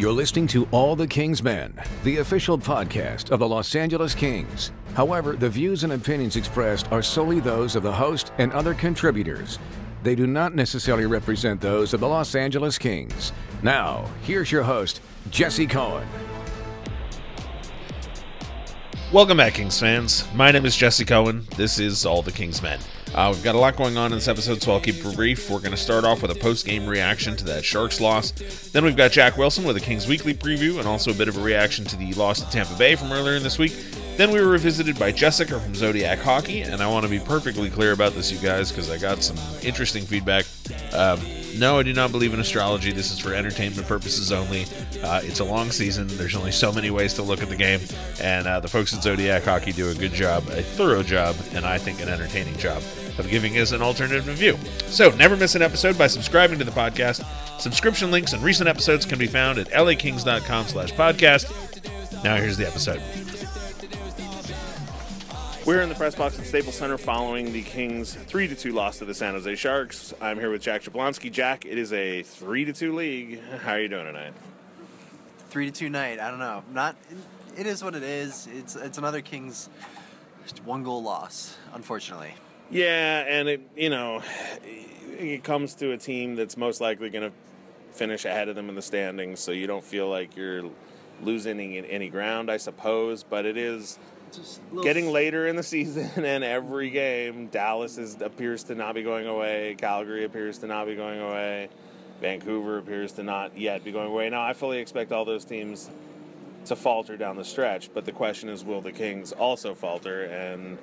You're listening to All the King's Men, the official podcast of the Los Angeles Kings. However, the views and opinions expressed are solely those of the host and other contributors. They do not necessarily represent those of the Los Angeles Kings. Now, here's your host, Jesse Cohen. Welcome back, Kings fans. My name is Jesse Cohen. This is All the Kings Men. Uh, we've got a lot going on in this episode, so I'll keep it brief. We're going to start off with a post game reaction to that Sharks loss. Then we've got Jack Wilson with a Kings Weekly preview and also a bit of a reaction to the loss to Tampa Bay from earlier in this week. Then we were revisited by Jessica from Zodiac Hockey, and I want to be perfectly clear about this, you guys, because I got some interesting feedback. Um, no, I do not believe in astrology. This is for entertainment purposes only. Uh, it's a long season. There's only so many ways to look at the game, and uh, the folks at Zodiac Hockey do a good job, a thorough job, and I think an entertaining job of giving us an alternative view. So, never miss an episode by subscribing to the podcast. Subscription links and recent episodes can be found at lakings.com slash podcast. Now here's the episode. We're in the press box at Staples Center following the Kings' 3 2 loss to the San Jose Sharks. I'm here with Jack Jablonski. Jack, it is a 3 2 league. How are you doing tonight? Three to two night. I don't know. Not. It is what it is. It's it's another Kings one goal loss. Unfortunately. Yeah, and it, you know, it comes to a team that's most likely going to finish ahead of them in the standings, so you don't feel like you're losing any, any ground, I suppose, but it is getting later in the season, and every game, Dallas is, appears to not be going away. Calgary appears to not be going away. Vancouver appears to not yet be going away. Now, I fully expect all those teams to falter down the stretch, but the question is, will the Kings also falter? And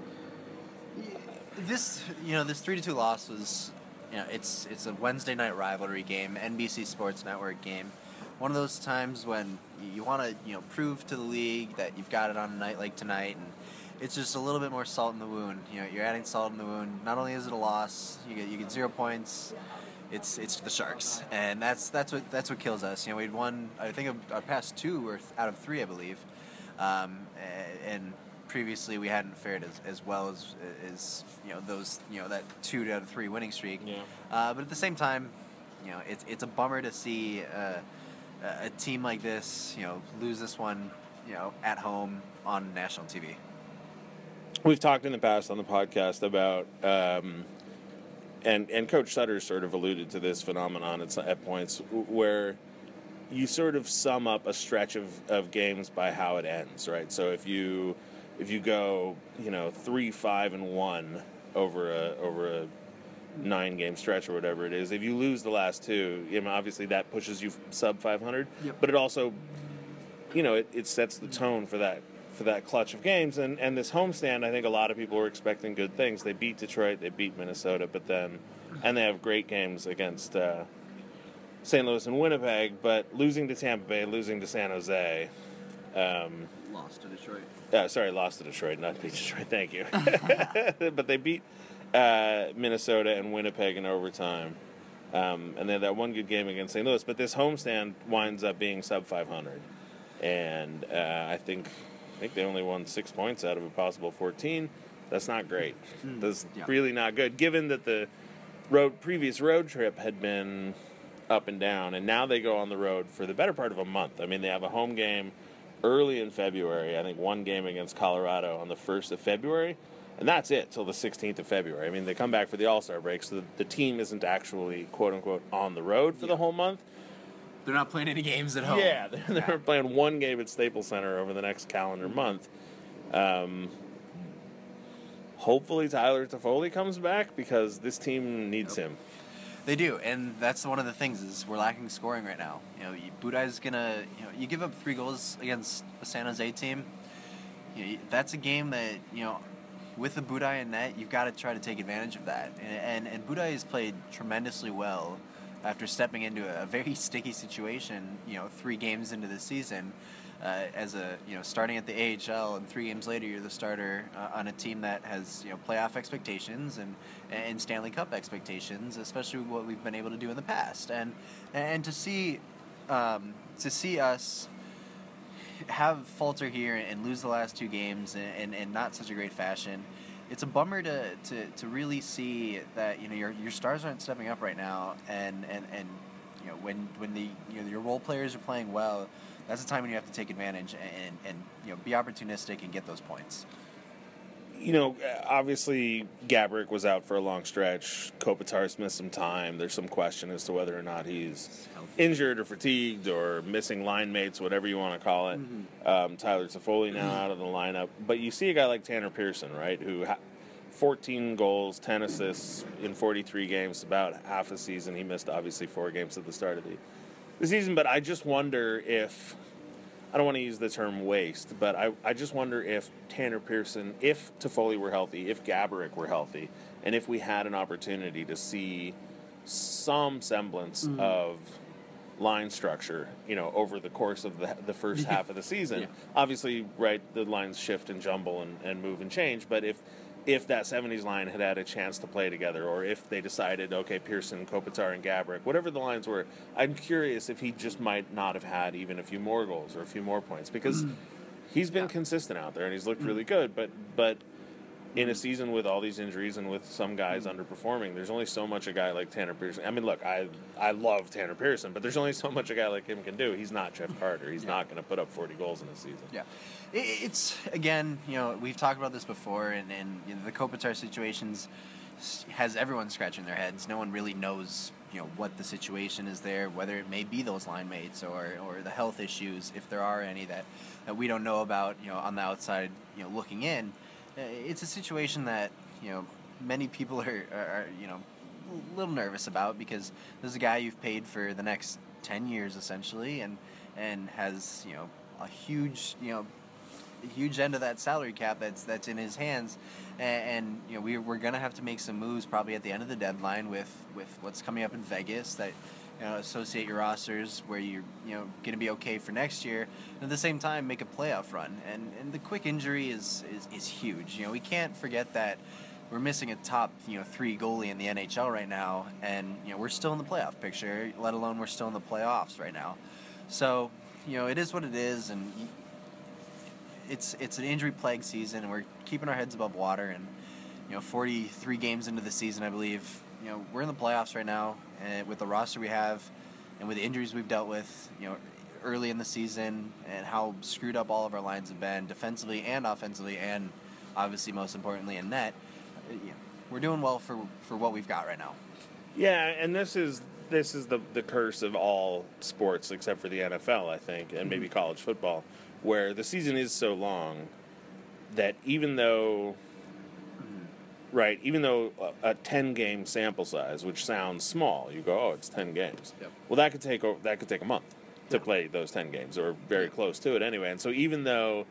This you know this three to two loss was you know it's it's a Wednesday night rivalry game, NBC Sports Network game. One of those times when you want to you know prove to the league that you've got it on a night like tonight, and it's just a little bit more salt in the wound. You know, you're adding salt in the wound. Not only is it a loss, you get you get zero points. It's it's the Sharks, and that's that's what that's what kills us. You know, we'd won I think our past two or out of three, I believe, um, and previously we hadn't fared as, as well as as you know those you know that two out of three winning streak. Yeah. Uh, but at the same time, you know, it's it's a bummer to see uh, a a team like this, you know, lose this one, you know, at home on national TV. We've talked in the past on the podcast about, um, and and Coach Sutter sort of alluded to this phenomenon at, at points where you sort of sum up a stretch of, of games by how it ends, right? So if you if you go, you know, three, five, and one over a over a nine game stretch or whatever it is, if you lose the last two, you know, obviously that pushes you sub five hundred. Yep. But it also, you know, it, it sets the tone for that for that clutch of games. And and this homestand, I think a lot of people were expecting good things. They beat Detroit, they beat Minnesota, but then and they have great games against uh, St. Louis and Winnipeg. But losing to Tampa Bay, losing to San Jose. Um, Lost to Detroit. Uh, sorry, lost to Detroit, not beat Detroit. Thank you. but they beat uh, Minnesota and Winnipeg in overtime, um, and they had that one good game against St. Louis. But this homestand winds up being sub 500, and uh, I think I think they only won six points out of a possible 14. That's not great. That's yeah. really not good, given that the road previous road trip had been up and down, and now they go on the road for the better part of a month. I mean, they have a home game early in February. I think one game against Colorado on the first of February, and that's it till the 16th of February. I mean, they come back for the All Star break, so the, the team isn't actually quote unquote on the road for the whole month. They're not playing any games at home. Yeah, they're, they're playing one game at Staples Center over the next calendar month. Um, hopefully, Tyler Toffoli comes back because this team needs him. They do, and that's one of the things is we're lacking scoring right now. You know, Budaj's gonna, you know, you give up three goals against the San Jose team. You know, that's a game that you know, with the Budaj in net, you've got to try to take advantage of that. And and, and Budai has played tremendously well after stepping into a very sticky situation. You know, three games into the season. Uh, as a you know starting at the AHL and three games later you're the starter uh, on a team that has you know playoff expectations and and Stanley Cup expectations, especially what we've been able to do in the past, and and to see um, to see us have falter here and lose the last two games in, in, in not such a great fashion. It's a bummer to, to, to really see that you know your your stars aren't stepping up right now, and and, and you know when when the you know your role players are playing well, that's the time when you have to take advantage and and you know be opportunistic and get those points. You know, obviously Gaborik was out for a long stretch. Kopitar's missed some time. There's some question as to whether or not he's injured or fatigued or missing line mates, whatever you want to call it. Mm-hmm. Um, Tyler Toffoli now out of the lineup, but you see a guy like Tanner Pearson, right, who. Ha- 14 goals, 10 assists in 43 games, about half a season. He missed obviously four games at the start of the, the season, but I just wonder if I don't want to use the term waste, but I, I just wonder if Tanner Pearson, if Toffoli were healthy, if Gaborik were healthy, and if we had an opportunity to see some semblance Mm-hmm. of line structure, you know, over the course of the, the first half of the season. Yeah. Obviously, right, the lines shift and jumble and, and move and change, but if if that 70s line had had a chance to play together, or if they decided, okay, Pearson, Kopitar, and Gaborik, whatever the lines were, I'm curious if he just might not have had even a few more goals or a few more points because mm. he's been consistent out there and he's looked mm. really good. But but in a mm-hmm. season with all these injuries and with some guys mm-hmm. underperforming, there's only so much a guy like Tanner Pearson. I mean, look, I I love Tanner Pearson, but there's only so much a guy like him can do. He's not Jeff mm-hmm. Carter. He's not going to put up 40 goals in a season. Yeah, it, it's again, you know, we've talked about this before, and and you know, the Kopitar situations has everyone scratching their heads. No one really knows, you know, what the situation is there, whether it may be those line mates or or the health issues, if there are any that that we don't know about, you know, on the outside, you know, looking in. Uh, It's a situation that you know many people are, are, you know a little nervous about because this is a guy you've paid for the next 10 years essentially and and has you know a huge you know huge end of that salary cap that's that's in his hands and, and you know we, we're gonna have to make some moves probably at the end of the deadline with with what's coming up in Vegas that you know, associate your rosters where you're you know going to be okay for next year. And at the same time make a playoff run. And and the Quick injury is, is is huge. You know we can't forget that we're missing a top you know three goalie in the NHL right now. And you know we're still in the playoff picture let alone we're still in the playoffs right now. So you know it is what it is. And it's it's an injury plagued season and we're keeping our heads above water and you know 43 games into the season I believe you know we're in the playoffs right now and with the roster we have and with the injuries we've dealt with you know early in the season and how screwed up all of our lines have been defensively and offensively and obviously most importantly in net uh, you know, we're doing well for for what we've got right now. Yeah, and this is this is the the curse of all sports except for the NFL, I think, and maybe college football, where the season is so long that even though right, even though a, a 10 game sample size, which sounds small, you go, "Oh, it's 10 games." Yep. Well, that could take that could take a month to play those 10 games or very close to it anyway. And so even though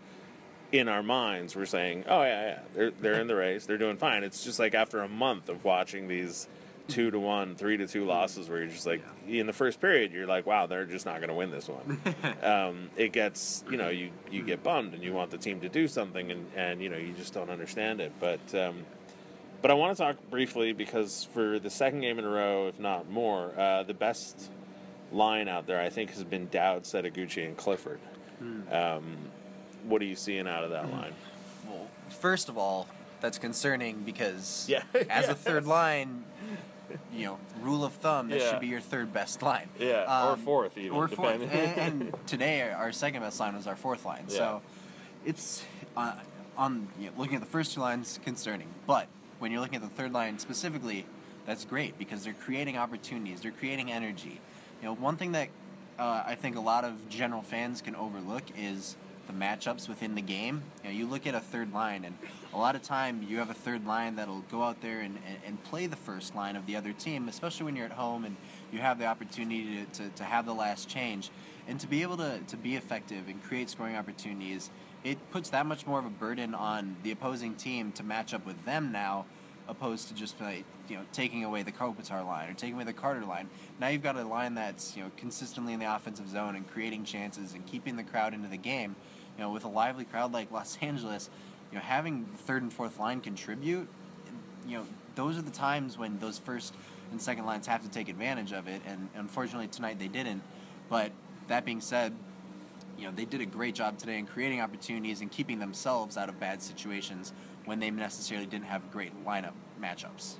in our minds we're saying, "Oh yeah, yeah, they're they're in the race, they're doing fine." It's just like after a month of watching these two to one, three to two losses, where you're just like, in the first period, you're like, "Wow, they're just not going to win this one." um, it gets, you know, you you get bummed and you want the team to do something, and and you know you just don't understand it, but. Um, but I want to talk briefly because for the second game in a row, if not more, uh, the best line out there I think has been Dowd, Setoguchi, and Clifford. Um, what are you seeing out of that line? well first of all that's concerning because Yeah. as Yeah. a third line you know rule of thumb that Yeah. should be your third best line. Yeah, or Um, fourth even, or fourth. and, and today our second best line was our fourth line. So it's uh, on you know, looking at the first two lines concerning. But when you're looking at the third line specifically that's great because they're creating opportunities they're creating energy. You know one thing that uh, I think a lot of general fans can overlook is the matchups within the game. You know, you look at a third line, and a lot of time you have a third line that'll go out there and, and, and play the first line of the other team, especially when you're at home and you have the opportunity to, to, to have the last change. And to be able to, to be effective and create scoring opportunities, it puts that much more of a burden on the opposing team to match up with them now opposed to just you know taking away the Kopitar line or taking away the Carter line. Now you've got a line that's you know consistently in the offensive zone and creating chances and keeping the crowd into the game. You know, with a lively crowd like Los Angeles, you know having the third and fourth line contribute, you know those are the times when those first and second lines have to take advantage of it. And unfortunately tonight they didn't. But that being said, you know they did a great job today in creating opportunities and keeping themselves out of bad situations when they necessarily didn't have great lineup matchups.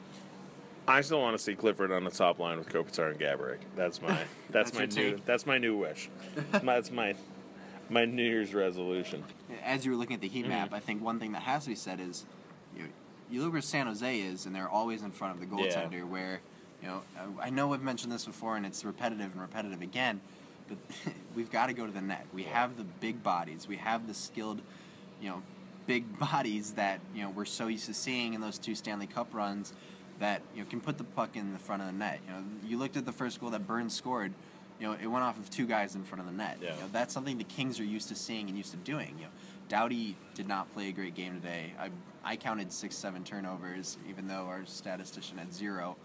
I still want to see Clifford on the top line with Kopitar and Gaborik. That's my that's, That's my new take? that's my new wish. that's my my New Year's resolution. As you were looking at the heat mm-hmm. map, I think one thing that has to be said is, you, you look where San Jose is, and they're always in front of the Yeah. goaltender. Where, you know, I I know we've mentioned this before, and it's repetitive and repetitive again, but we've got to go to the net. We have the big bodies. We have the skilled, you know, big bodies that you know we're so used to seeing in those two Stanley Cup runs that you know can put the puck in the front of the net. You know, you looked at the first goal that Burns scored. You know, it went off of two guys in front of the net. Yeah. You know, that's something the Kings are used to seeing and used to doing. You know, Doughty did not play a great game today. I I counted six, seven turnovers, even though our statistician had zero.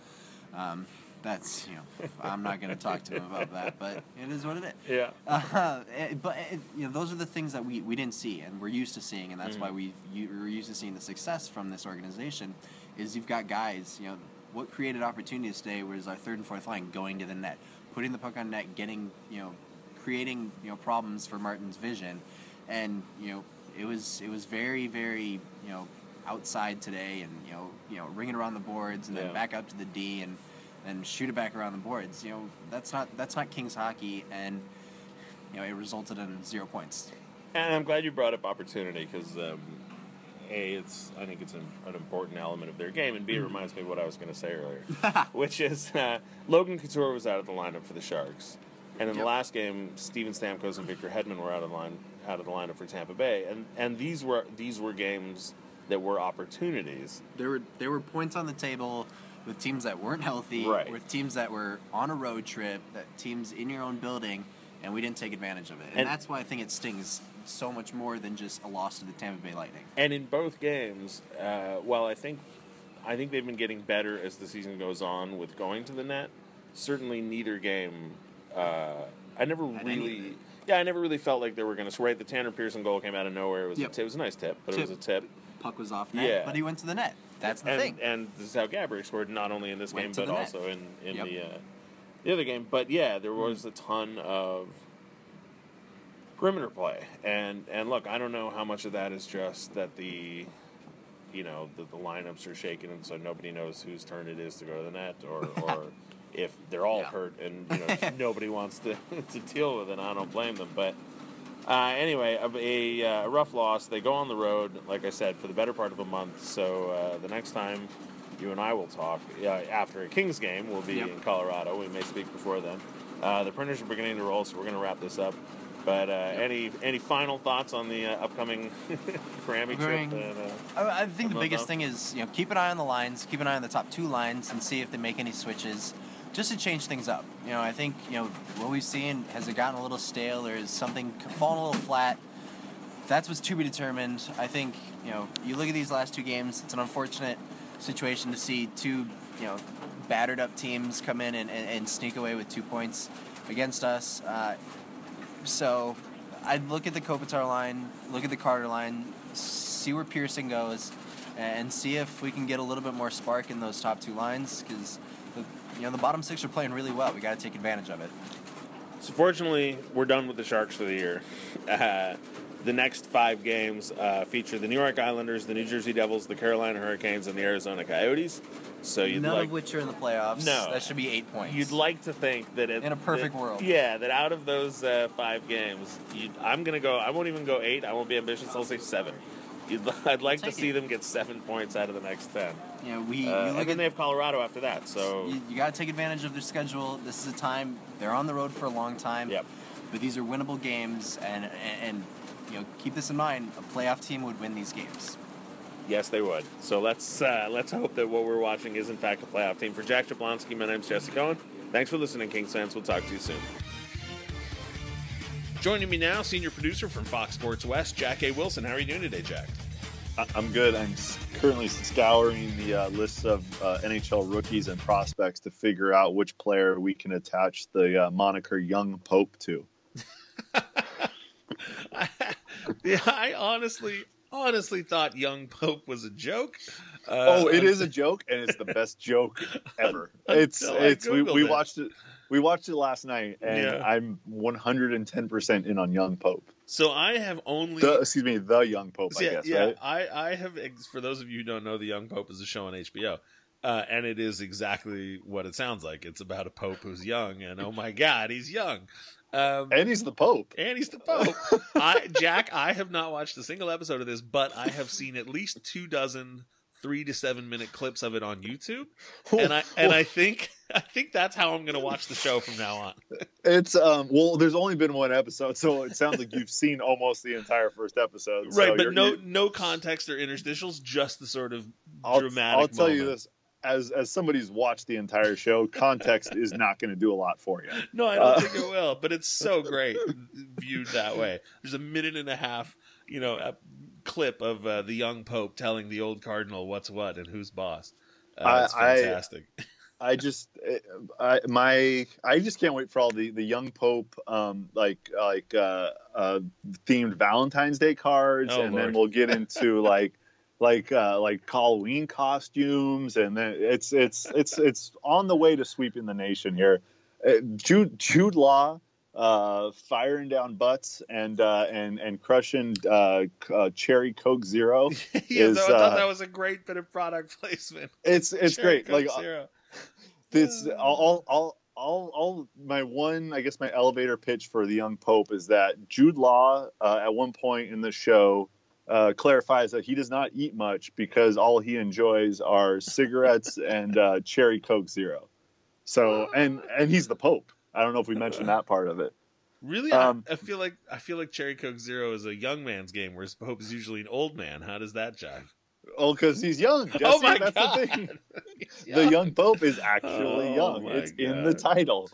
Um, that's you know, I'm not going to talk to him about that, but it is what it is. Yeah. Uh, eh, but eh, you know, those are the things that we, we didn't see, and we're used to seeing, and that's Mm-hmm. why we you, we're used to seeing the success from this organization. Is you've got guys, you know, what created opportunities today was our third and fourth line going to the net, putting the puck on net, getting you know, creating you know problems for Martin's vision, and you know, it was it was very very you know outside today, and you know you know ringing around the boards, and Yeah. then back up to the D, and and shoot it back around the boards. You know, that's not that's not Kings hockey, and you know, it resulted in zero points. And I'm glad you brought up opportunity because um, a it's I think it's an, an important element of their game, and b it reminds me of what I was going to say earlier, which is uh, Logan Couture was out of the lineup for the Sharks, and in the last game, Steven Stamkos and Victor Hedman were out of line out of the lineup for Tampa Bay, and and these were these were games that were opportunities. There were there were points on the table with teams that weren't healthy, Right. with teams that were on a road trip, that teams in your own building, and we didn't take advantage of it. And, And- that's why I think it stings so much more than just a loss to the Tampa Bay Lightning. And in both games, uh, well, I think I think they've been getting better as the season goes on with going to the net. Certainly, neither game. Uh, I never really, yeah, I never really felt like they were going to score. Right, the Tanner Pearson goal came out of nowhere. It was Yep. a, t- it was a nice tip, but it was a Tip. tip. Puck was off net, Yeah. but he went to the net. That's the and, thing. And this is how Gaborik scored, not only in this Went game but the net. also in in Yep. the uh, the other game. But yeah, there was a ton of perimeter play, and and look, I don't know how much of that is just that the you know the, the lineups are shaken, and so nobody knows whose turn it is to go to the net, or or if they're all Yeah. hurt and you know nobody wants to to deal with it. I don't blame them, but. Uh, anyway, a, a, uh, rough loss. They go on the road, like I said, for the better part of a month. So uh, the next time you and I will talk uh, after a Kings game, will be Yep. in Colorado. We may speak before then. Uh, the printers are beginning to roll, so we're going to wrap this up. But uh, any any final thoughts on the uh, upcoming Grammy trip? And, uh, I, I think the biggest thing is you know keep an eye on the lines, keep an eye on the top two lines, and see if they make any switches, just to change things up. You know, I think you know what we've seen has it gotten a little stale or is something fallen a little flat. That's what's to be determined. I think you know you look at these last two games. It's an unfortunate situation to see two you know battered up teams come in and, and, and sneak away with two points against us. Uh, so I'd look at the Kopitar line, look at the Carter line, see where Pearson goes, and see if we can get a little bit more spark in those top two lines because you know the bottom six are playing really well. We got to take advantage of it. So fortunately, we're done with the Sharks for the year. Uh, the next five games uh, feature the New York Islanders, the New Jersey Devils, the Carolina Hurricanes, and the Arizona Coyotes. So you'd None like of which are in the playoffs. No. that should be eight points. you'd like to think that it, In a perfect that- world. yeah, that out of those uh, five games, you'd, I'm gonna go. I won't even go eight. I won't be ambitious. I'll say seven. You'd, I'd like to see it. them get seven points out of the next ten. You know, we Uh, you and then at they have Colorado after that. So you, you got to take advantage of their schedule. This is a time they're on the road for a long time. Yep. But these are winnable games, and and, and you know keep this in mind. A playoff team would win these games. Yes, they would. So let's uh, let's hope that what we're watching is in fact a playoff team. For Jack Jablonski, my name's Jesse Cohen. Thanks for listening, Kings fans. We'll talk to you soon. Joining me now, senior producer from Fox Sports West, Jack A. Wilson. How are you doing today, Jack? I- I'm good. I'm currently scouring the uh, lists of uh, NHL rookies and prospects to figure out which player we can attach the uh, moniker Young Pope to. yeah, I honestly, honestly thought Young Pope was a joke. Uh, oh, it is a joke, and it's the best joke ever. It's it's we, we it. watched it. We watched it last night, and Yeah. I'm 110% in on Young Pope. So I have only. The, excuse me, the Young Pope, I yeah, guess, yeah. right? I, I have. For those of you who don't know, the Young Pope is a show on HBO. Uh, and it is exactly what it sounds like. It's about a pope who's young, and oh my god, he's young. Um, And he's the Pope. and he's the Pope. I, Jack, I have not watched a single episode of this, but I have seen at least two dozen three to seven minute clips of it on YouTube, and I and I think I think that's how I'm going to watch the show from now on. It's um well, there's only been one episode, so it sounds like you've seen almost the entire first episode. so right, but no no context or interstitials, just the sort of I'll, dramatic. I'll tell you this: as as somebody who's watched the entire show, context is not going to do a lot for you. No, I don't Uh, think it will, but it's so great viewed that way. There's a minute and a half, you know, a clip of uh, the young pope telling the old cardinal what's what and who's boss. Uh, I- it's I- fantastic. I just, I my, I just can't wait for all the the young Pope, um, like like uh, uh, themed Valentine's Day cards, Oh, and Lord. then we'll get into like. Like uh, like Halloween costumes, and then it's it's it's it's on the way to sweeping the nation here. Uh, Jude Jude Law uh, firing down butts and uh, and and crushing uh, uh, cherry Coke Zero. yeah, is, no, I thought uh, that was a great bit of product placement. It's it's Cherry great. Like Zero. this all all all all my one I guess my elevator pitch for the young pope is that Jude Law uh, at one point in the show uh, clarifies that he does not eat much because all he enjoys are cigarettes and uh, cherry coke zero. So and and he's the pope. I don't know if we mentioned that part of it. Really, Um, I, I feel like I feel like Cherry Coke Zero is a young man's game, whereas Pope is usually an old man. How does that jive? oh because he's young Jesse, oh my that's god! the thing the young. pope is actually Oh young. it's in the title.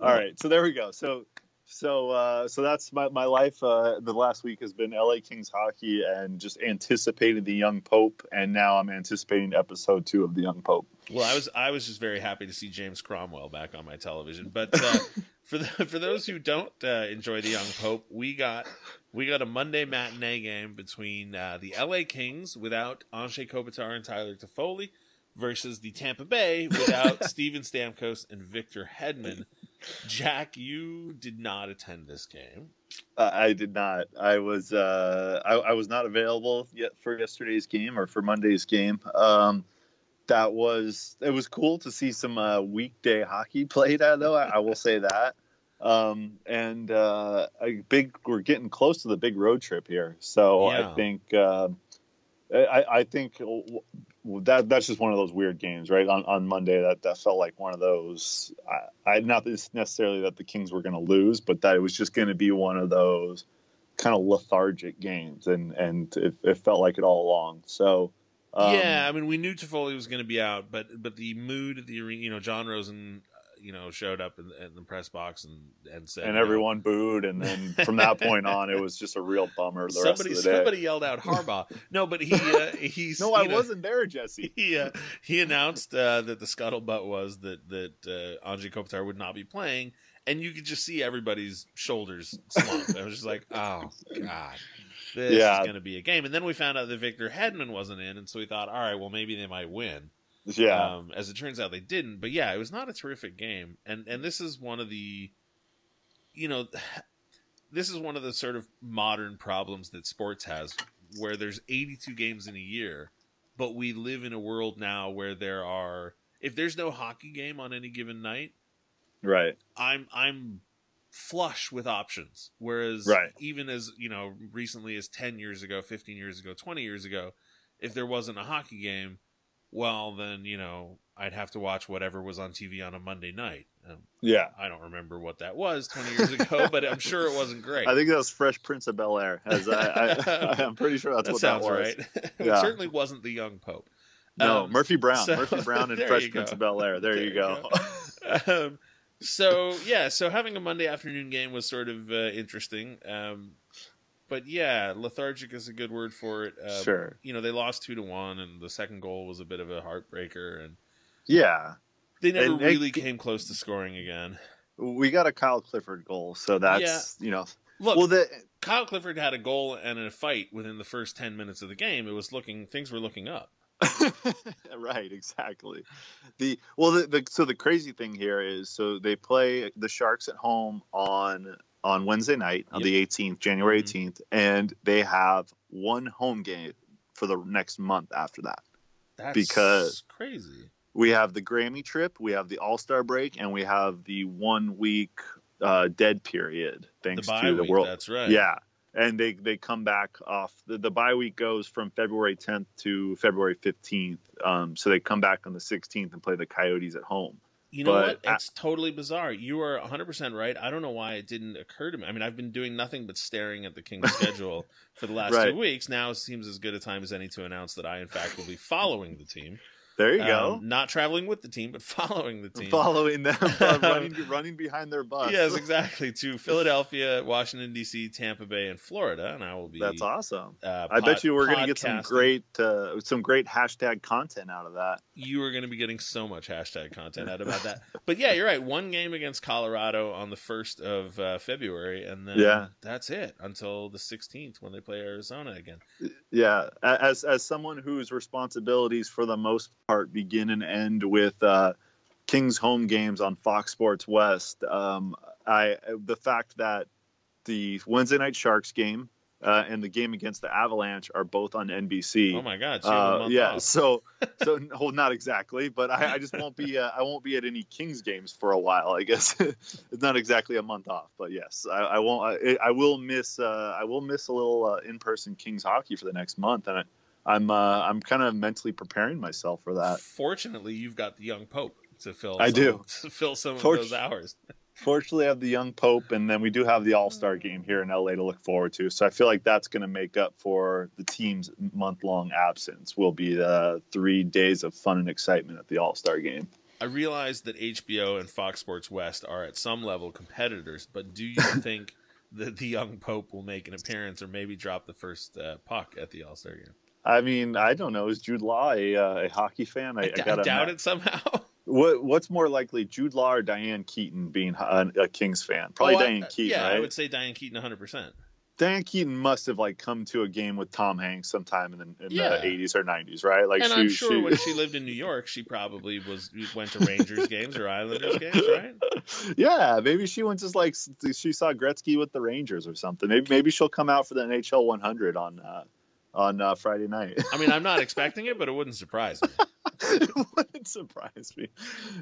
All right so there we go. So so uh so that's my, my life uh the last week has been la kings hockey and just anticipating the young pope and now i'm anticipating episode two of the young pope Well, I was I was just very happy to see James Cromwell back on my television. But uh, for the, for those who don't uh, enjoy the Young Pope, we got we got a Monday matinee game between uh, the L.A. Kings without Anze Kopitar and Tyler Toffoli versus the Tampa Bay without Steven Stamkos and Victor Hedman. Jack, you did not attend this game. uh, i did not i was uh I, I was not available yet for yesterday's game or for monday's game um that was it was cool to see some uh, weekday hockey played though I, I will say that um, and uh, a big we're getting close to the big road trip here so Yeah. I think uh, I, I think that that's just one of those weird games right? On, on Monday that, that felt like one of those I, I not necessarily that the Kings were going to lose but that it was just going to be one of those kind of lethargic games and and it, it felt like it all along. So um, yeah, I mean, we knew Toffoli was going to be out, but but the mood at the arena, you know, Jon Rosen, you know, showed up in, in the press box and and said, and know, everyone booed, and then from that point on, it was just a real bummer. Somebody rest of the day. somebody yelled out Harbaugh. No, but he uh, he's no, I know, wasn't there, Jesse. He uh, he announced uh, that the scuttlebutt was that that uh, Anze Kopitar would not be playing, and you could just see everybody's shoulders slump. I was just like, oh god. This Yeah. is going to be a game, and then we found out that Victor Hedman wasn't in, and so we thought, all right, well, maybe they might win. Yeah, Um, as it turns out, they didn't. But yeah, it was not a terrific game, and and this is one of the, you know, this is one of the sort of modern problems that sports has, where there's 82 games in a year, but we live in a world now where there are, if there's no hockey game on any given night, right. I'm I'm flush with options. Whereas Right. even as you know, recently as ten years ago, fifteen years ago, twenty years ago, if there wasn't a hockey game, well then you know I'd have to watch whatever was on TV on a Monday night. Um, Yeah, I don't remember what that was twenty years ago, but I'm sure it wasn't great. I think that was Fresh Prince of Bel Air. As I, I'm pretty sure that's that what sounds that was. right. it Yeah. certainly wasn't the young Pope. No, Um, Murphy Brown, so- Murphy Brown, and Fresh Prince of Bel Air. There, There you you go. um, so yeah, so having a Monday afternoon game was sort of uh, interesting. Um, but yeah, lethargic is a good word for it. Uh, Sure. You know, they lost two to one, and the second goal was a bit of a heartbreaker, and yeah, they never And- really came close to scoring again. we got a Kyle Clifford goal, so that's you know. Look, well, the Kyle Clifford had a goal and a fight within the first ten minutes of the game. It was looking things were looking up. right, exactly. The well, the, the so the crazy thing here is so they play the Sharks at home on on Wednesday night on Yep. the 18th, January Mhm. 18th, and they have one home game for the next month after that. That's Because- crazy. we have the Grammy trip, we have the All Star break, and we have the one week uh, dead period thanks the to the week, world. That's right. Yeah, and they they come back off the, the bye week goes from February 10th to February 15th. Um, so they come back on the 16th and play the Coyotes at home. You know But what? I- It's totally bizarre. You are 100% right. I don't know why it didn't occur to me. I mean, I've been doing nothing but staring at the Kings schedule for the last Right. two weeks. Now it seems as good a time as any to announce that I, in fact, will be following the team. There you Um, go. Not traveling with the team, but following the team. Following them, uh, running running behind their bus. Yes, exactly. To Philadelphia, Washington, D.C., Tampa Bay, and Florida. And I will be. That's awesome. Uh, I bet you we're going to get some great uh, some great hashtag content out of that. you are going to be getting so much hashtag content out about that. But yeah, you're right. One game against Colorado on the first of uh, February, and then Yeah. that's it until the 16th when they play Arizona again. Yeah, as as someone whose responsibilities for the most part begin and end with uh, Kings home games on Fox Sports West, um, I the fact that the Wednesday night Sharks game uh, and the game against the Avalanche are both on NBC. Oh my God! so you have a Uh, yeah, off. so so well, not exactly, but I, I just won't be uh, I won't be at any Kings games for a while. I guess it's not exactly a month off, but yes, I, I won't. I, I will miss uh, I will miss a little uh, in person Kings hockey for the next month, and I, I'm uh, I'm kind of mentally preparing myself for that. Fortunately, you've got the young Pope to fill. I some, do. to fill some of those hours. Fortunately, I have the young Pope, and then we do have the All Star game here in LA to look forward to. So I feel like that's going to make up for the team's month long absence. Will be the three days of fun and excitement at the All Star game. I realize that HBO and Fox Sports West are at some level competitors, but do you think that the young Pope will make an appearance or maybe drop the first uh, puck at the All Star game? I mean, I don't know. Is Jude Law a, uh, a hockey fan? I, I, I d- I gotta doubt it somehow. What What's more likely, Jude Law or Diane Keaton being a, a Kings fan? Probably Oh, I- Diane Keaton, Yeah, right? I would say Diane Keaton 100%. Diane Keaton must have like come to a game with Tom Hanks sometime in, the, in Yeah. the 80s or 90s, right? Like and she, I'm sure she, when she lived in New York, she probably was went to Rangers games or Islanders games, right? yeah, maybe she went just like she saw Gretzky with the Rangers or something. Maybe, maybe she'll come out for the NHL 100 on uh, on uh, Friday night. I mean, I'm not expecting it, but it wouldn't surprise me. it wouldn't surprise me.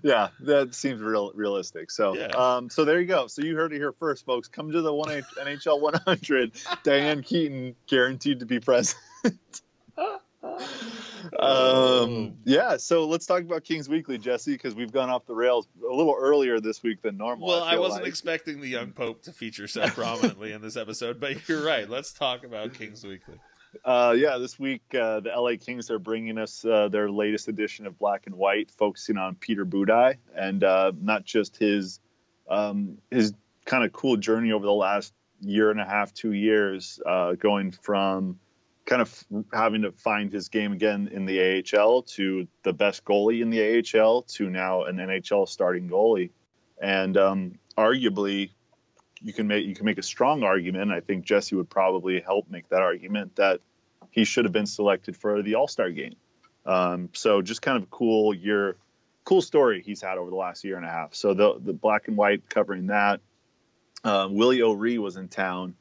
Yeah, that seems real realistic. So, Yeah. um, so there you go. So you heard it here first, folks. Come to the one NHL 100. Diane Keaton guaranteed to be present. um, yeah. So let's talk about Kings Weekly, Jesse, because we've gone off the rails a little earlier this week than normal. Well, I feel wasn't like. expecting the young pope to feature so prominently in this episode, but you're right. Let's talk about Kings Weekly. Uh, yeah, this week uh, the LA Kings are bringing us uh, their latest edition of Black and White, focusing on Peter Budaj and uh, not just his um, his kind of cool journey over the last year and a half, two years, uh, going from kind of having to find his game again in the AHL to the best goalie in the AHL to now an NHL starting goalie, and um, arguably you can make you can make a strong argument. I think Jesse would probably help make that argument that he should have been selected for the All Star game. Um, so just kind of a cool year, cool story he's had over the last year and a half. So the the black and white covering that. Uh, Willie O'Ree was in town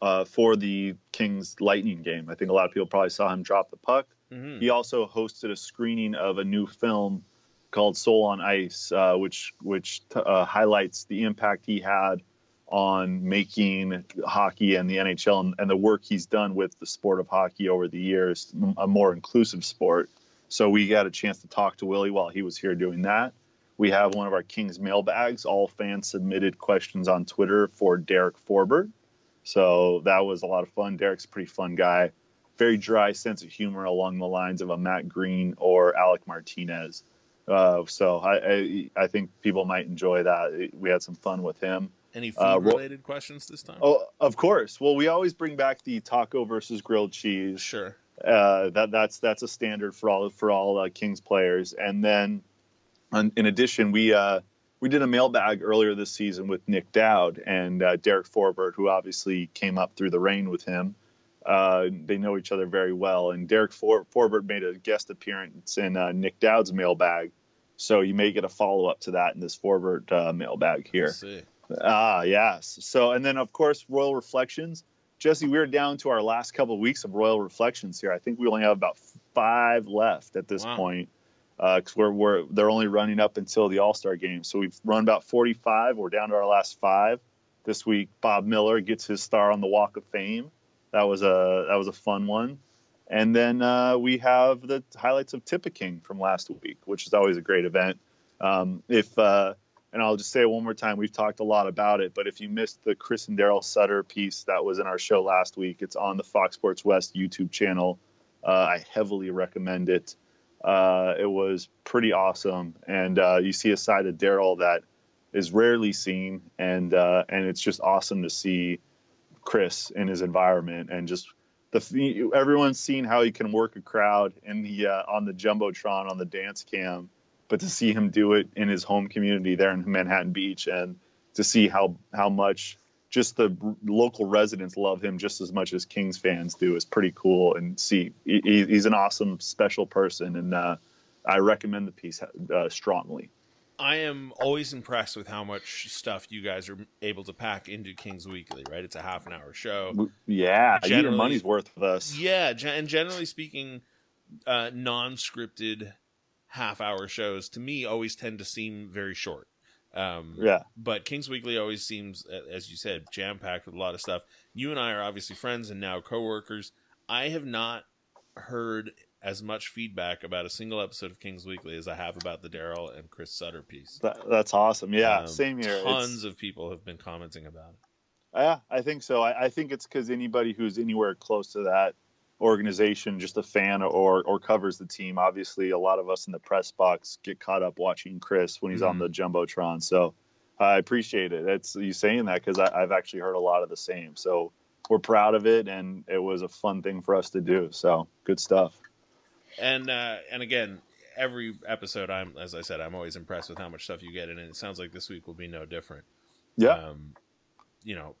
uh, for the Kings Lightning game. I think a lot of people probably saw him drop the puck. Mhm. He also hosted a screening of a new film called Soul on Ice, uh, which which uh, highlights the impact he had on making hockey and the NHL and, and the work he's done with the sport of hockey over the years, a more inclusive sport. So we got a chance to talk to Willie while he was here doing that. We have one of our Kings mailbags. All fans submitted questions on Twitter for Derek Forbort. So that was a lot of fun. Derek's a pretty fun guy. Very dry sense of humor along the lines of a Matt Greene or Alec Martinez. Uh, so I, I I think people might enjoy that. We had some fun with him. Any food Uh, well- related questions this time? Oh, of course. Well, we always bring back the taco versus grilled cheese. Sure. Uh, that that's that's a standard for all for all uh, Kings players. And then, on, in addition, we uh, we did a mailbag earlier this season with Nick Dowd and uh, Derek Forbort, who obviously came up through the rain with him. Uh, they know each other very well, and Derek For- Forbort made a guest appearance in uh, Nick Dowd's mailbag. So you may get a follow up to that in this Forbort uh, mailbag here. Ah, yes. So, and then of course, Royal Reflections. Jesse, we're down to our last couple of weeks of Royal Reflections here. I think we only have about five left at this Wow. point. because we're, we're they're only running up until the All Star game. So we've run about 45. We're down to our last five. This week, Bob Miller gets his star on the Walk of Fame. That was a that was a fun one. And then uh, we have the highlights of Tippecanoe from last week, which is always a great event. Um, if uh, and I'll just say it one more time, we've talked a lot about it, but if you missed the Chris and Daryl Sutter piece that was in our show last week, it's on the Fox Sports West YouTube channel. Uh, I heavily recommend it. Uh, it was pretty awesome, and uh, you see a side of Daryl that is rarely seen, and uh, and it's just awesome to see Chris in his environment and just the everyone's seen how he can work a crowd in the uh, on the jumbotron on the dance cam, but to see him do it in his home community there in Manhattan Beach and to see how how much just the local residents love him just as much as Kings fans do is pretty cool. And see, he, he's an awesome, special person, and uh, I recommend the piece uh, strongly. I am always impressed with how much stuff you guys are able to pack into Kings Weekly. Right, it's a half an hour show. Yeah, your money's worth with us. Yeah, and generally speaking, uh, non-scripted half hour shows to me always tend to seem very short. Um, yeah. But Kings Weekly always seems, as you said, jam packed with a lot of stuff. You and I are obviously friends and now coworkers. I have not heard as much feedback about a single episode of Kings Weekly as I have about the Daryl and Chris Sutter piece. That, that's awesome. Yeah, um, same here. Tons it's, of people have been commenting about it. Yeah, I think so. I, I think it's because anybody who's anywhere close to that organization, just a fan or or covers the team. Obviously, a lot of us in the press box get caught up watching Chris when he's mm-hmm. on the jumbotron. So I appreciate it. It's you saying that because I've actually heard a lot of the same. So we're proud of it, and it was a fun thing for us to do. So good stuff. And uh, and again, every episode, I'm as I said, I'm always impressed with how much stuff you get, and it sounds like this week will be no different. Yeah. Um, you know,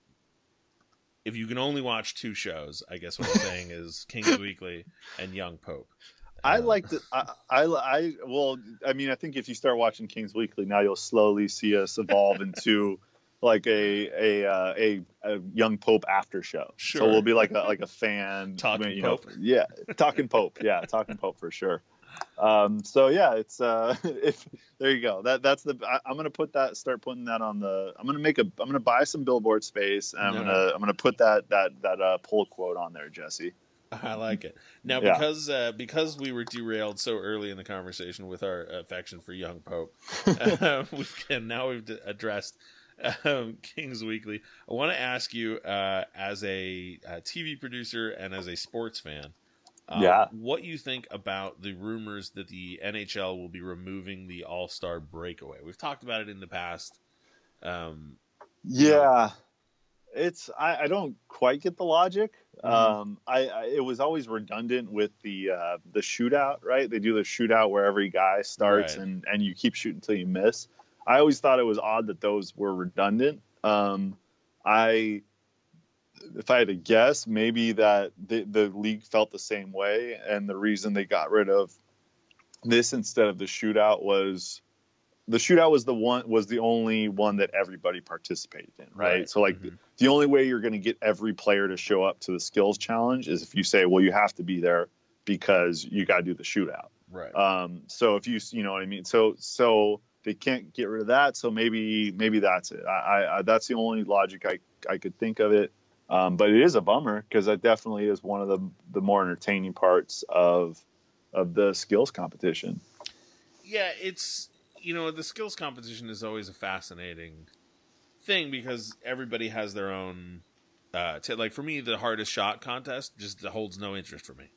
if you can only watch two shows, I guess what I'm saying is Kings Weekly and Young Pope. I um, like to. I, I, I, well, I mean, I think if you start watching Kings Weekly now, you'll slowly see us evolve into like a a, uh, a a young Pope after show. Sure. So we'll be like a like a fan talking you know, Pope. Yeah, talking Pope. Yeah, talking Pope for sure. Um, so yeah, it's uh, if there you go. That that's the I, am gonna put that start putting that on the. I'm gonna make a. I'm gonna buy some billboard space. And I'm gonna I'm gonna put that that that uh, pull quote on there, Jesse. I like it. Now yeah. because uh, because we were derailed so early in the conversation with our affection for young Pope, uh, we can now we've addressed um, Kings Weekly. I want to ask you, uh, as a, a, TV producer and as a sports fan, uh, yeah. What you think about the rumors that the NHL will be removing the All Star breakaway? We've talked about it in the past. Um, yeah, you know. it's I, I, don't quite get the logic. Mm-hmm. Um, I, I, it was always redundant with the uh, the shootout, right? They do the shootout where every guy starts right. and and you keep shooting until you miss. I always thought it was odd that those were redundant. Um, I if I had to guess, maybe that the, the league felt the same way, and the reason they got rid of this instead of the shootout was the shootout was the one was the only one that everybody participated in, right? right. So like mm-hmm. the, the only way you're going to get every player to show up to the skills challenge is if you say, well, you have to be there because you got to do the shootout, right? Um, so if you you know what I mean, so so they can't get rid of that, so maybe maybe that's it. I, I that's the only logic I I could think of it. Um, but it is a bummer because that definitely is one of the the more entertaining parts of of the skills competition. Yeah, it's you know the skills competition is always a fascinating thing because everybody has their own. Uh, t- like for me, the hardest shot contest just holds no interest for me.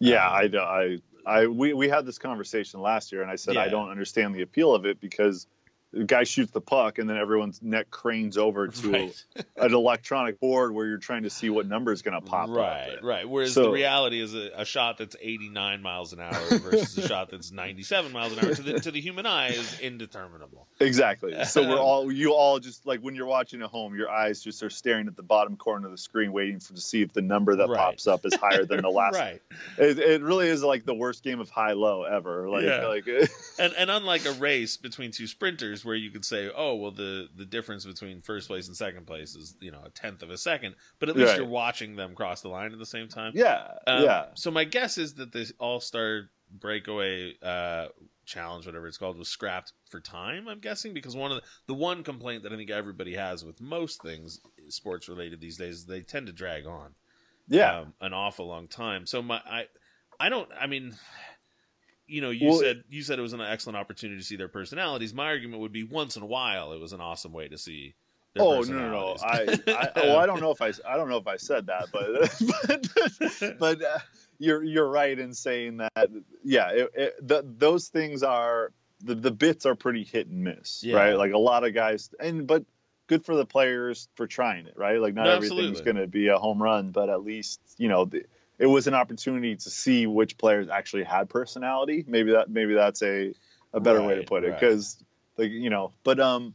Yeah, um, I, I, I, we, we had this conversation last year, and I said yeah. I don't understand the appeal of it because the guy shoots the puck and then everyone's neck cranes over to right. an electronic board where you're trying to see what number is going to pop right up. right right. whereas so, the reality is a, a, shot that's 89 miles an hour versus a shot that's 97 miles an hour to the, to the human eye is indeterminable exactly so we're all you all just like when you're watching at home your eyes just are staring at the bottom corner of the screen waiting for to see if the number that right. pops up is higher than the last right it, it, really is like the worst game of high low ever like yeah. like and and unlike a race between two sprinters where you could say, oh, well, the the difference between first place and second place is you know a tenth of a second, but at least right. you're watching them cross the line at the same time. Yeah, um, yeah. So my guess is that the All Star breakaway uh, challenge, whatever it's called, was scrapped for time. I'm guessing because one of the, the one complaint that I think everybody has with most things sports related these days is they tend to drag on. Yeah, um, an awful long time. So my I I don't. I mean, you know, you Well, said you said it was an excellent opportunity to see their personalities. My argument would be once in a while it was an awesome way to see. Their Oh no no no! I. I well I don't know if I I don't know if I said that, but but, but uh, you're you're right in saying that. Yeah, it, it, the, those things are the the bits are pretty hit and miss, Yeah. right? Like a lot of guys, and but good for the players for trying it, right? Like not No, everything's going to be a home run, but at least you know. The, it was an opportunity to see which players actually had personality. Maybe that maybe that's a a better way to put it right. because like you know, but um,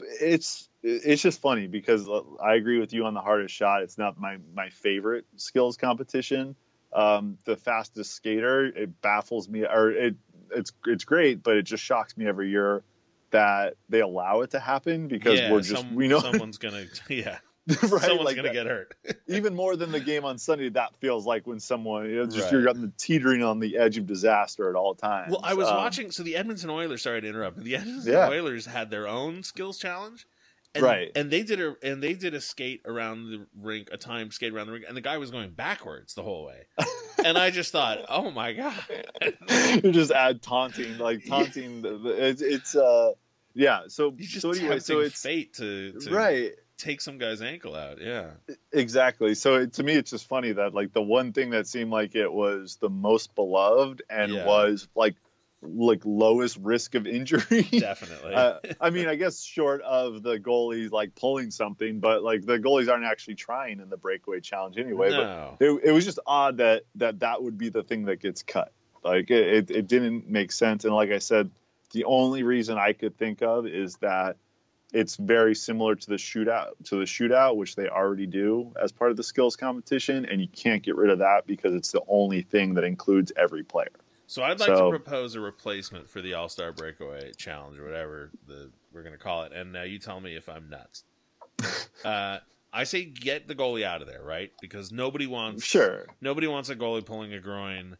it's it's just funny because I agree with you on the hardest shot. It's not my my favorite skills competition. Um, the fastest skater it baffles me, or it it's it's great, but it just shocks me every year that they allow it to happen because yeah, we're just some- we know someone's gonna yeah right someone's like gonna that- get hurt. even more than the game on Sunday. That feels like when someone it's just Right. you're on the teetering on the edge of disaster at all times. Well, I was Um, watching. So the Edmonton Oilers. Sorry to interrupt. The Edmonton Yeah. Oilers had their own skills challenge, and, Right. And they did a and they did a skate around the rink, a time skate around the rink, and the guy was going backwards the whole way. and I just thought, oh my god, you just add taunting, like taunting. the- the- It's, it's uh, yeah. So so anyway, so it's fate to, to right. Take some guy's ankle out. Yeah, Exactly. So it, to me, it's just funny that like the one thing that seemed like it was the most beloved and Yeah. was like like lowest risk of injury. definitely. uh, I mean, I guess short of the goalies like pulling something, but like the goalies aren't actually trying in the breakaway challenge anyway. no, But it, it was just odd that that that would be the thing that gets cut. Like it, it, it didn't make sense. And like I said, the only reason I could think of is that it's very similar to the shootout to the shootout, which they already do as part of the skills competition, and you can't get rid of that because it's the only thing that includes every player. So I'd like So- to propose a replacement for the All Star Breakaway Challenge or whatever the we're going to call it, and now you tell me if I'm nuts. uh, I say get the goalie out of there, right? Because nobody wants Sure. nobody wants a goalie pulling a groin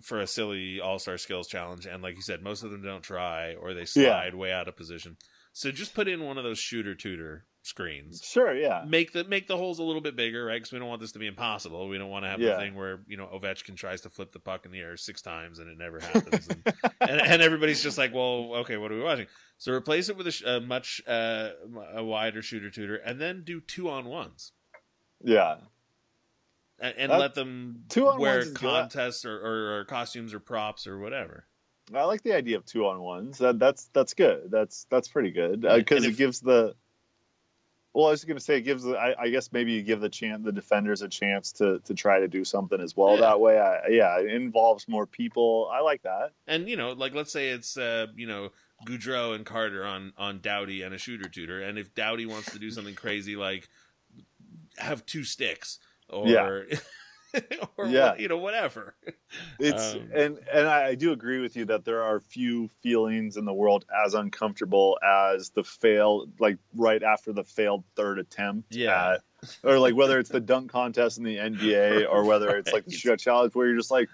for a silly All Star Skills Challenge, and like you said, most of them don't try or they slide way out of position. So just put in one of those shooter tutor screens Sure, yeah. make the make the holes a little bit bigger, right? Because we don't want this to be impossible. We don't want to have Yeah. the thing where you know Ovechkin tries to flip the puck in the air six times and it never happens, and, and, and everybody's just like, "Well, okay, what are we watching?" So replace it with a, a much uh, a wider shooter tutor, and then do two on ones, Yeah. and, and let them two on wear ones is good. contests or, or, or costumes or props or whatever. I like the idea of two on ones. That that's that's good. That's that's pretty good because and it gives the. Well, I was going to say it gives. The, I, I guess maybe you give the chance the defenders a chance to to try to do something as well Yeah. that way. I, yeah, it involves more people. I like that. And you know, like let's say it's uh, you know Gaudreau and Carter on on Doughty and a shooter tutor, and if Doughty wants to do something crazy like have two sticks or Yeah. or Yeah. you know whatever. It's Um, and and I, do agree with you that there are few feelings in the world as uncomfortable as the fail, like right after the failed third attempt. Yeah. at- or like whether it's the dunk contest in the NBA or whether it's like the Right. shootout challenge where you're just like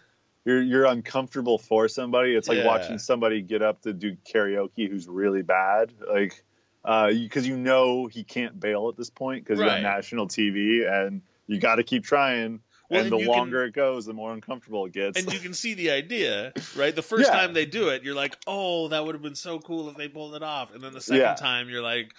you're you're uncomfortable for somebody. It's like Yeah. watching somebody get up to do karaoke who's really bad, like because you know he can't bail at this point because he's Right. on national TV and you got to keep trying. Well, and and the you can- longer it goes, the more uncomfortable it gets. and you can see the idea, right? The first Yeah. time they do it, you're like, "Oh, that would have been so cool if they pulled it off." And then the second Yeah. time, you're like,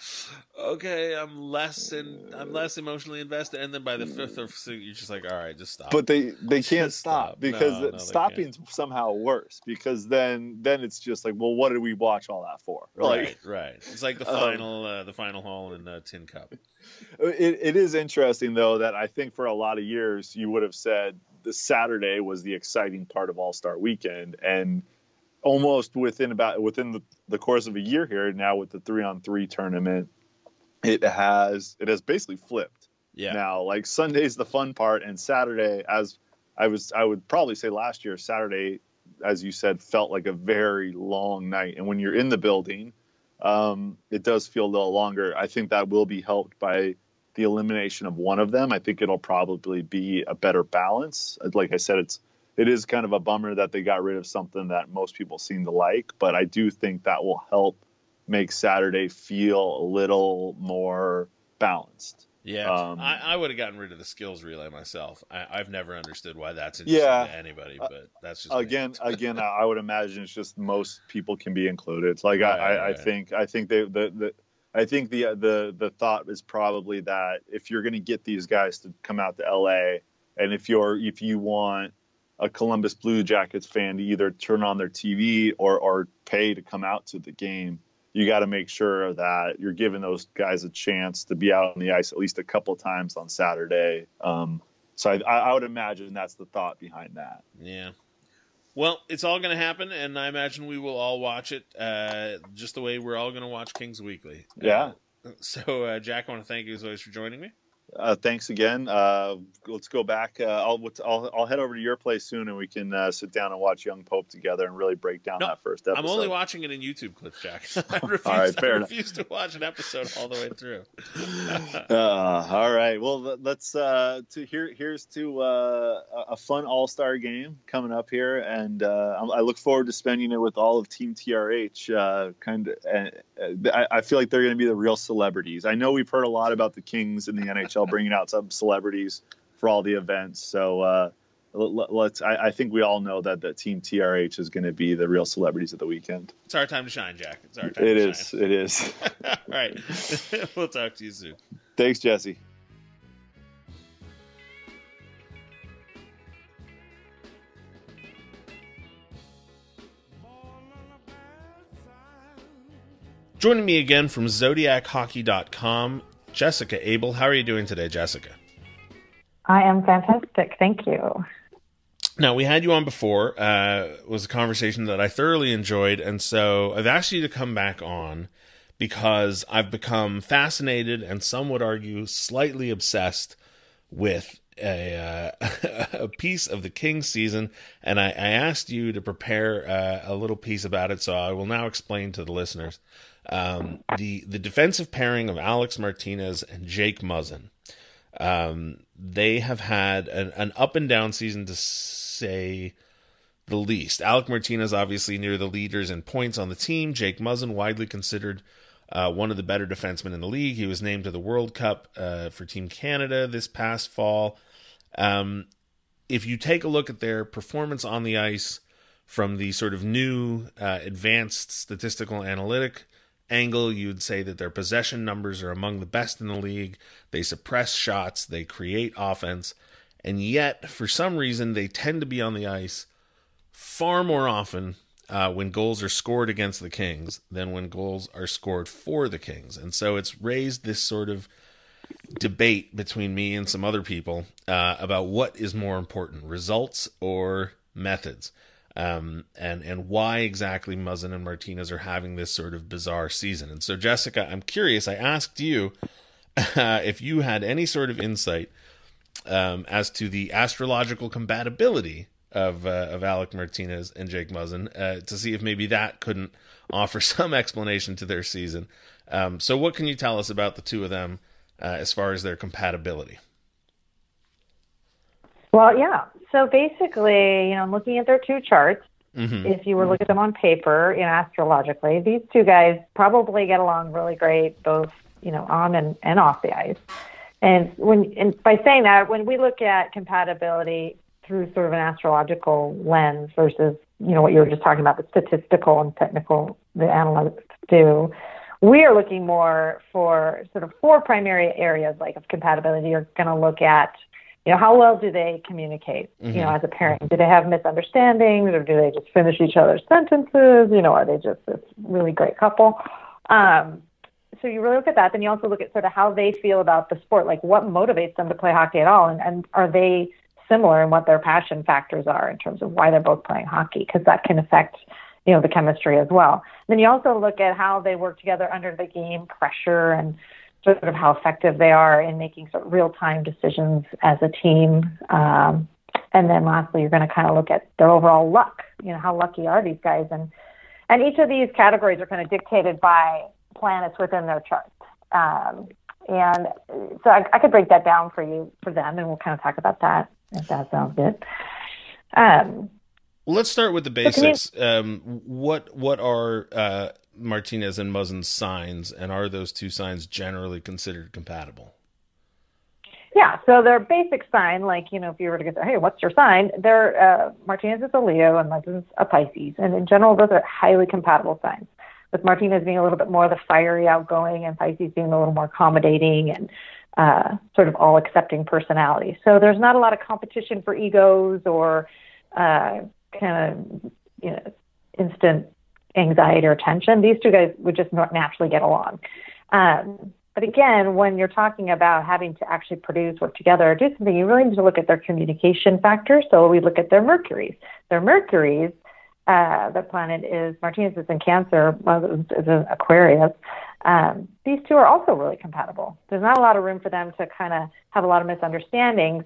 "Okay, I'm less and I'm less emotionally invested." And then by the fifth or sixth, you're just like, "All right, just stop." but they they can't stop stop. because No, no, stopping's somehow worse because then then it's just like well what did we watch all that for right, like right. It's like the Um, final, uh, the final hole in the tin cup. it, it is interesting though that i think for a lot of years you would have said the saturday was the exciting part of all-star weekend. And almost within about within the, the course of a year here now with the three on three tournament it has it has basically flipped. Yeah, now like sunday's the fun part and saturday as i was i would probably say last year saturday as you said felt like a very long night. And when you're in the building um, it does feel a little longer. I think that will be helped by the elimination of one of them i think it'll probably be a better balance like i said it's it is kind of a bummer that they got rid of something that most people seem to like, but I do think that will help make Saturday feel a little more balanced. Yeah, um, I, I would have gotten rid of the skills relay myself. I, have never understood why that's interesting yeah, to anybody, uh, but that's just again, again. I would imagine it's just most people can be included. It's like right, I, I, right. I, think, I think they, the, the, I think the the the thought is probably that if you're going to get these guys to come out to LA, and if you're if you want a Columbus Blue Jackets fan to either turn on their TV or or pay to come out to the game, you got to make sure that you're giving those guys a chance to be out on the ice at least a couple times on Saturday. Um, so I, I, would imagine that's the thought behind that. Yeah. Well, it's all going to happen, and I imagine we will all watch it uh, just the way we're all going to watch Kings Weekly. Yeah. Uh, so, uh, Jack, I want to thank you as always for joining me. Uh, thanks again. Uh, let's go back. Uh, I'll, I'll, I'll head over to your place soon, and we can uh, sit down and watch Young Pope together and really break down no, that first episode. I'm only watching it in YouTube clips, Jack. I refuse, all right, fair I refuse to watch an episode all the way through. Uh, all right. Well, let's uh, to here. Here's to a fun All Star game coming up here, and I look forward to spending it with all of Team TRH. kind of, I, I feel like they're going to be the real celebrities. I know we've heard a lot about the Kings in the NHL bringing out some celebrities for all the events. So uh, let's. I, I, think we all know that the team TRH is going to be the real celebrities of the weekend. It's our time to shine, Jack. It's our time. It is. It is. all right. we'll talk to you soon. Thanks, Jesse. Joining me again from ZodiacHockey.com Jessica Abel. How are you doing today, Jessica? I am fantastic. Thank you. Now, we had you on before. Uh, it was a conversation that I thoroughly enjoyed. And so I've asked you to come back on because I've become fascinated and some would argue slightly obsessed with a, uh, a piece of the Kings season. And I, I asked you to prepare uh, a little piece about it. So I will now explain to the listeners. Um, the the defensive pairing of Alex Martinez and Jake Muzzin. Um, they have had an, an up and down season to say the least. Alec Martinez obviously near the leaders in points on the team. Jake Muzzin widely considered uh, one of the better defensemen in the league. He was named to the World Cup uh, for Team Canada this past fall. Um, if you take a look at their performance on the ice from the sort of new uh, advanced statistical analytic angle, you'd say that their possession numbers are among the best in the league. They suppress shots, they create offense, and yet, for some reason, they tend to be on the ice far more often uh, when goals are scored against the Kings than when goals are scored for the Kings. And so it's raised this sort of debate between me and some other people uh, about what is more important, results or methods um, and and why exactly Muzzin and Martinez are having this sort of bizarre season. And so, Jessica, I'm curious. I asked you uh, if you had any sort of insight um, as to the astrological compatibility of uh, of Alec Martinez and Jake Muzzin uh, to see if maybe that couldn't offer some explanation to their season. Um, so, what can you tell us about the two of them uh, as far as their compatibility? Well, yeah. So basically, you know, looking at their two charts, mm-hmm. if you were looking at them on paper, you know, astrologically, these two guys probably get along really great, both you know, on and, and off the ice. And when and by saying that, when we look at compatibility through sort of an astrological lens versus you know what you were just talking about, the statistical and technical the analysts do, we are looking more for sort of four primary areas like of compatibility. You're going to look at you know, how well do they communicate, mm-hmm. you know, mm-hmm. as a parent? Do they have misunderstandings or do they just finish each other's sentences? You know, are they just this really great couple? Um, so you really look at that. Then you also look at sort of how they feel about the sport, like what motivates them to play hockey at all, and, and are they similar in what their passion factors are in terms of why they're both playing hockey, because that can affect you know the chemistry as well. Then you also look at how they work together under the game pressure and sort of how effective they are in making sort of real time decisions as a team. Um, and then lastly, you're going to kind of look at their overall luck. You know, how lucky are these guys? And and each of these categories are kind of dictated by planets within their chart. Um, and so I, I could break that down for you for them, and we'll kind of talk about that if that sounds good. Um, Let's start with the basics. Um, what what are uh, Martinez and Muzzin's signs, and are those two signs generally considered compatible? Yeah, so their basic sign, like you know, if you were to get, hey, what's your sign? Their uh, Martinez is a Leo and Muzzin's a Pisces, and in general, those are highly compatible signs. With Martinez being a little bit more of the fiery, outgoing, and Pisces being a little more accommodating and uh, sort of all accepting personality. So there's not a lot of competition for egos or uh, kind of you know instant anxiety or tension. These two guys would just naturally get along. Um, but again, when you're talking about having to actually produce, work together, do something, you really need to look at their communication factor. So we look at their Mercuries. Their Mercuries, uh, the planet is Martinez is in Cancer, is in Aquarius. Um, these two are also really compatible. There's not a lot of room for them to kind of have a lot of misunderstandings.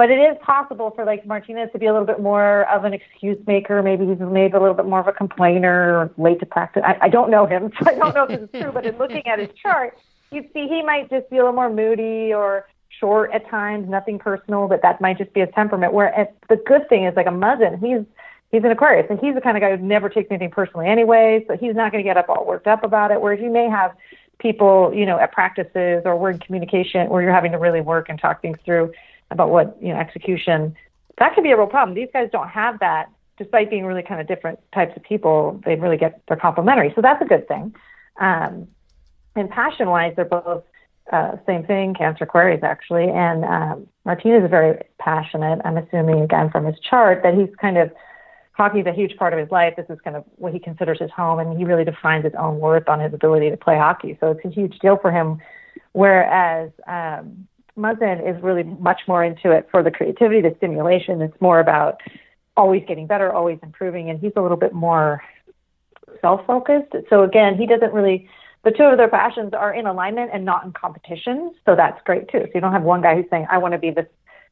But it is possible for like Martinez to be a little bit more of an excuse maker. Maybe he's maybe a little bit more of a complainer or late to practice. I, I don't know him, so I don't know if this is true. But in looking at his chart, you see he might just be a little more moody or short at times, nothing personal, but that might just be his temperament. Where the good thing is like a Muzzin, he's he's an Aquarius, and he's the kind of guy who never takes anything personally anyway, so he's not going to get up all worked up about it. Whereas you may have people, you know, at practices or we're in communication where you're having to really work and talk things through about what you know execution that could be a real problem. These guys don't have that despite being really kind of different types of people they really get they're complementary. So that's a good thing. Um, and passion wise they're both uh, same thing cancer Aquarius actually. And um, martinez is very passionate. I'm assuming again from his chart that he's kind of hockey is a huge part of his life. This is kind of what he considers his home and he really defines his own worth on his ability to play hockey. So it's a huge deal for him. Whereas um, Muzzin is really much more into it for the creativity, the stimulation. It's more about always getting better, always improving, and he's a little bit more self-focused. So again, he doesn't really. The two of their passions are in alignment and not in competition, so that's great too. So you don't have one guy who's saying, "I want to be this.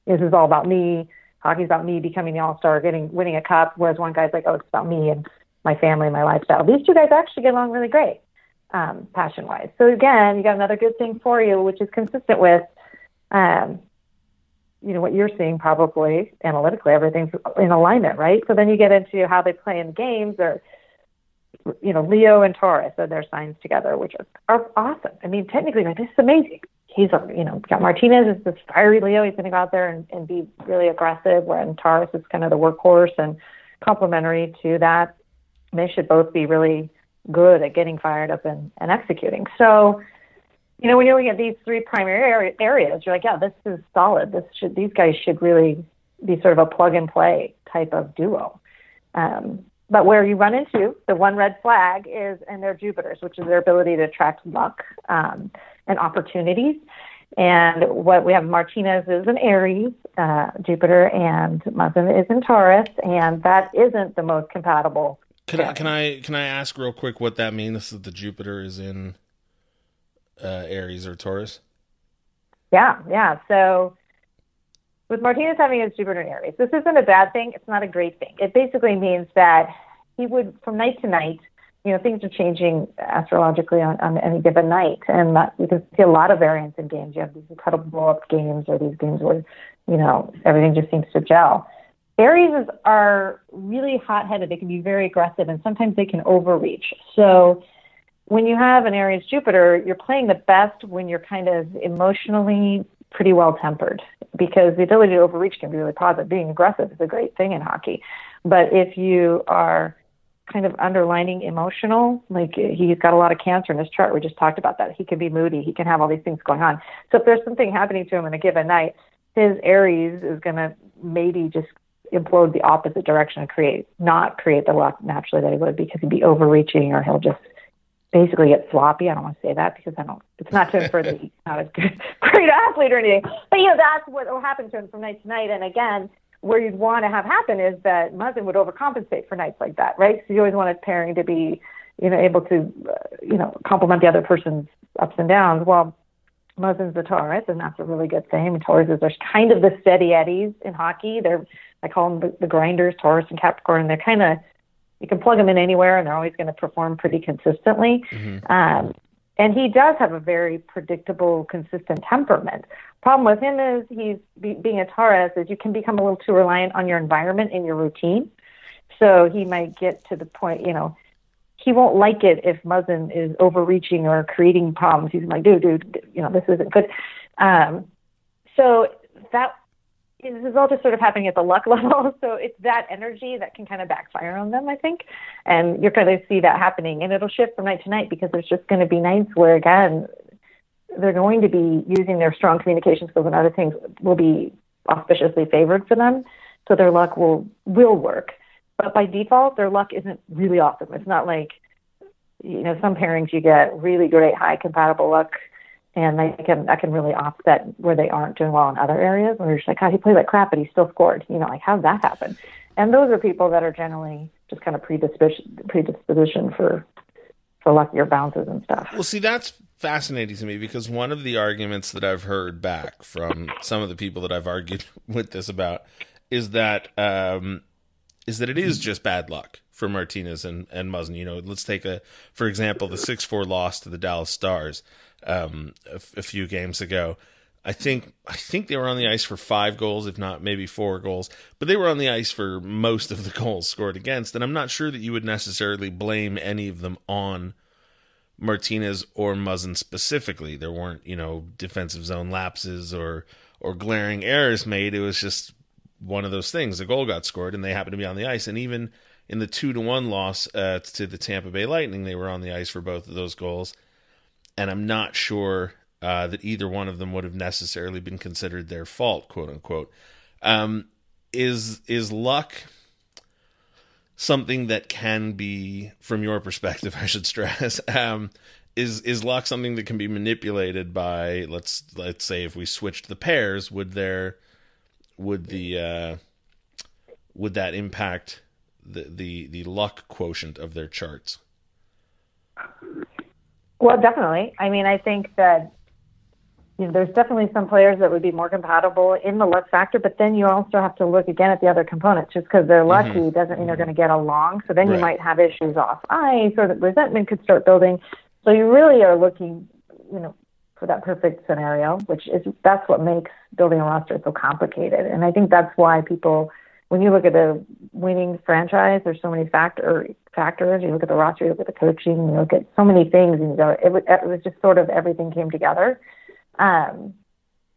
This is all about me. Hockey's about me becoming the all-star, getting winning a cup," whereas one guy's like, "Oh, it's about me and my family, my lifestyle." These two guys actually get along really great, um, passion-wise. So again, you got another good thing for you, which is consistent with um, you know what you're seeing probably analytically everything's in alignment right? So then you get into how they play in games. Or you know leo and taurus are their signs together which are, awesome. I mean technically like, this is amazing. He's a you know got martinez is this fiery leo. He's going to go out there and, and be really aggressive whereas taurus is kind of the workhorse and complementary to that. They should both be really good at getting fired up and, and executing. So you know, when you're looking at these three primary areas, you're like, yeah, this is solid. This should these guys should really be sort of a plug and play type of duo. Um, but where you run into the one red flag is in their Jupiters, which is their ability to attract luck um, and opportunities. And what we have Martinez is an Aries, uh, Jupiter, and Muzzin is in Taurus, and that isn't the most compatible. Can I, can I can I ask real quick what that means? This is the Jupiter is in uh, Aries or Taurus? Yeah, yeah. So with Martinez having his Jupiter in Aries, this isn't a bad thing. It's not a great thing. It basically means that he would, from night to night, you know, things are changing astrologically on, on any given night, and that, you can see a lot of variance in games. You have these incredible blow-up games, or these games where, you know, everything just seems to gel. Aries is are really hot-headed. They can be very aggressive, and sometimes they can overreach. So when you have an Aries Jupiter, you're playing the best when you're kind of emotionally pretty well tempered because the ability to overreach can be really positive. Being aggressive is a great thing in hockey. But if you are kind of underlining emotional, like he's got a lot of cancer in his chart, we just talked about that. He can be moody, he can have all these things going on. So if there's something happening to him in a given night, his Aries is going to maybe just implode the opposite direction and create, not create the luck naturally that he would because he'd be overreaching or he'll just basically get sloppy. I don't want to say that because I don't. It's not to infer that he's not a good, great athlete or anything. But you know, that's what will happen to him from night to night. And again, where you'd want to have happen is that Muzzin would overcompensate for nights like that, right? So you always want a pairing to be, you know, able to, uh, you know, complement the other person's ups and downs. Well, Muzzin's the Taurus, and that's a really good thing. And Tauruses are kind of the steady eddies in hockey. They're I call them the, the grinders, Taurus and Capricorn. And they're kind of you can plug them in anywhere and they're always going to perform pretty consistently. Mm-hmm. Um, and he does have a very predictable, consistent temperament. Problem with him is he's be, being a Taurus is you can become a little too reliant on your environment and your routine. So he might get to the point, you know, he won't like it if Muzzin is overreaching or creating problems. He's like, dude, dude, you know, this isn't good. Um, so that this is all just sort of happening at the luck level. So it's that energy that can kind of backfire on them, I think. And you're going to see that happening. And it'll shift from night to night because there's just going to be nights where, again, they're going to be using their strong communication skills and other things will be auspiciously favored for them. So their luck will will work. But by default, their luck isn't really awesome. It's not like, you know, some pairings you get really great high compatible luck and they can that can really offset where they aren't doing well in other areas. Where you're just like, God, he played like crap, but he still scored. You know, like how'd that happen? And those are people that are generally just kind of predisposition predisposition for for luckier bounces and stuff. Well, see, that's fascinating to me because one of the arguments that I've heard back from some of the people that I've argued with this about is that um, is that it is just bad luck for Martinez and and Muzzin. You know, let's take a for example the six four loss to the Dallas Stars um, a, a few games ago. I think I think they were on the ice for five goals, if not maybe four goals, but they were on the ice for most of the goals scored against, and I'm not sure that you would necessarily blame any of them on Martinez or Muzzin specifically. There weren't, you know, defensive zone lapses or or glaring errors made. It was just one of those things. A goal got scored, and they happened to be on the ice. And even in the two to one loss uh, to the Tampa Bay Lightning, they were on the ice for both of those goals and I'm not sure uh, that either one of them would have necessarily been considered their fault, quote unquote. Um, is is luck something that can be, from your perspective, I should stress, um, is is luck something that can be manipulated by let's let's say if we switched the pairs, would there would the uh, would that impact the the the luck quotient of their charts? Well, definitely. I mean, I think that you know, there's definitely some players that would be more compatible in the luck factor, but then you also have to look again at the other components. Just because they're lucky mm-hmm. doesn't mean they're going to get along. So then right. you might have issues off ice, or the resentment could start building. So you really are looking, you know, for that perfect scenario, which is that's what makes building a roster so complicated. And I think that's why people when you look at a winning franchise, there's so many factor factors. You look at the roster, you look at the coaching, you look at so many things, and you go, it it was just sort of everything came together. Um,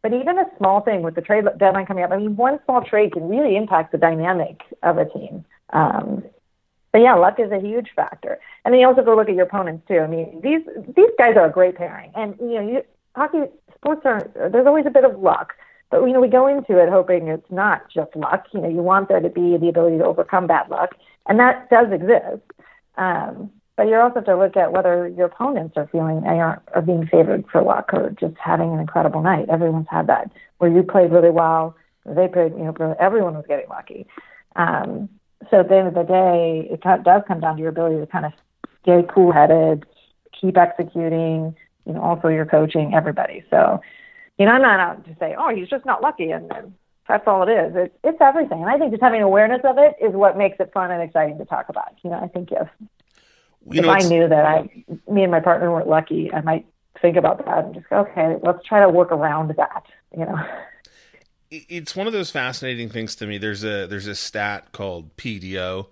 but even a small thing with the trade deadline coming up, I mean, one small trade can really impact the dynamic of a team. Um, but yeah, luck is a huge factor. And then you also have to look at your opponents too. I mean, these these guys are a great pairing, and you know, you, hockey sports are there's always a bit of luck. But you know, we go into it hoping it's not just luck. You know, you want there to be the ability to overcome bad luck, and that does exist. Um, but you also have to look at whether your opponents are feeling they are, are being favored for luck or just having an incredible night. Everyone's had that where you played really well, they played, you know, everyone was getting lucky. Um, so at the end of the day, it does come down to your ability to kind of stay cool-headed, keep executing. You know, also your coaching, everybody. So you know, I'm not out to say, oh, he's just not lucky, and, and that's all it is. It's it's everything, and I think just having awareness of it is what makes it fun and exciting to talk about. You know, I think if you if know, I knew that I, me and my partner weren't lucky, I might think about that and just go, okay, let's try to work around that. You know. It's one of those fascinating things to me. There's a there's a stat called PDO,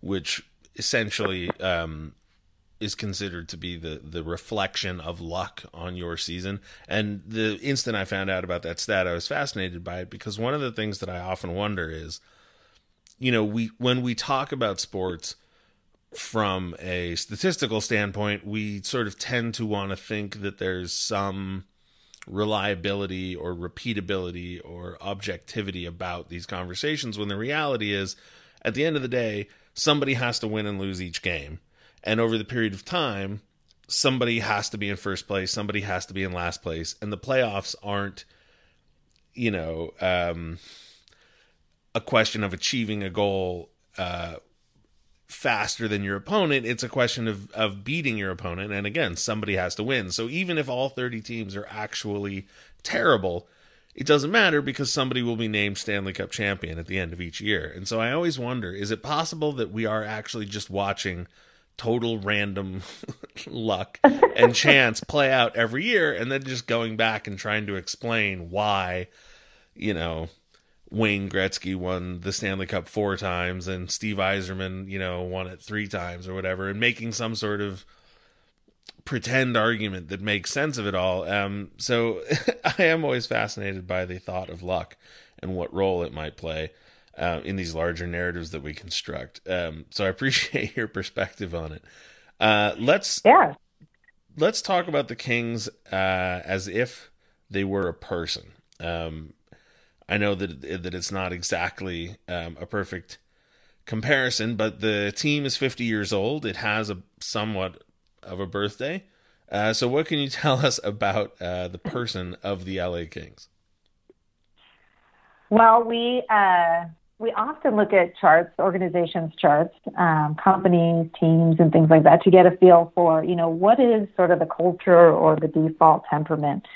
which essentially um, is considered to be the the reflection of luck on your season. And the instant I found out about that stat, I was fascinated by it because one of the things that I often wonder is, you know, we when we talk about sports from a statistical standpoint, we sort of tend to want to think that there's some reliability or repeatability or objectivity about these conversations when the reality is at the end of the day somebody has to win and lose each game. And over the period of time, somebody has to be in first place, somebody has to be in last place, and the playoffs aren't, you know, um, a question of achieving a goal uh, faster than your opponent. It's a question of of beating your opponent, and again, somebody has to win. So even if all thirty teams are actually terrible, it doesn't matter because somebody will be named Stanley Cup champion at the end of each year. And so I always wonder: is it possible that we are actually just watching? total random luck and chance play out every year and then just going back and trying to explain why you know Wayne Gretzky won the Stanley Cup four times and Steve Yzerman, you know, won it three times or whatever, and making some sort of pretend argument that makes sense of it all. Um, so I am always fascinated by the thought of luck and what role it might play uh, in these larger narratives that we construct. Um, so I appreciate your perspective on it. Uh, let's yeah. Let's talk about the Kings uh, as if they were a person. Um, I know that that it's not exactly um, a perfect comparison, but the team is 50 years old. It has a somewhat of a birthday. Uh, so, what can you tell us about uh, the person of the LA Kings? Well, we uh, we often look at charts, organizations charts, um, companies, teams, and things like that to get a feel for you know what is sort of the culture or the default temperament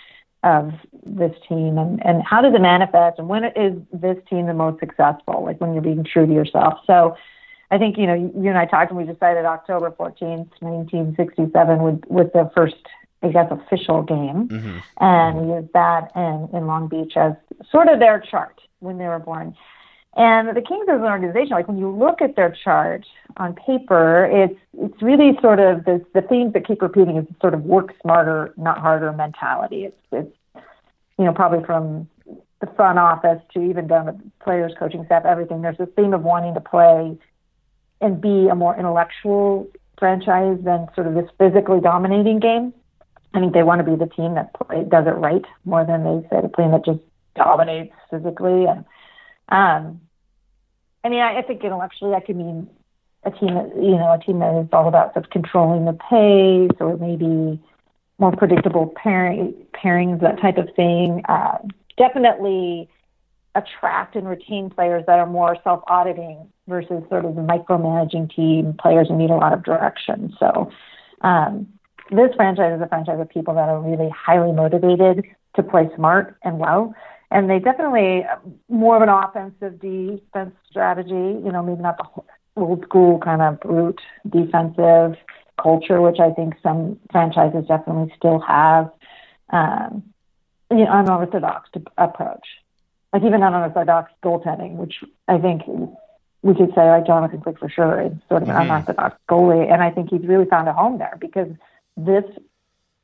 of this team and, and how does it manifest and when is this team the most successful like when you're being true to yourself so I think you know you and I talked and we decided October 14th, 1967 with with the first I guess official game, mm-hmm. and we used that in in Long Beach as sort of their chart when they were born. And the Kings as an organization, like when you look at their chart on paper, it's it's really sort of this, the themes that keep repeating is sort of work smarter, not harder mentality. It's it's you know probably from the front office to even down to players, coaching staff, everything. There's this theme of wanting to play and be a more intellectual franchise than sort of this physically dominating game. I think they want to be the team that play, does it right more than they say the team that just dominates physically. And um, I mean, I, I think intellectually that could mean a team that you know a team that is all about sort of controlling the pace or maybe more predictable pairing, pairings, that type of thing. Uh, definitely attract and retain players that are more self-auditing versus sort of the micromanaging team players who need a lot of direction. So um, this franchise is a franchise of people that are really highly motivated to play smart and well. And they definitely more of an offensive defense strategy, you know, maybe not the old school kind of brute defensive culture, which I think some franchises definitely still have. Um, you know, unorthodox approach like even unorthodox goaltending, which I think we could say like Jonathan Quick for sure is sort of an mm-hmm. unorthodox goalie, and I think he's really found a home there because this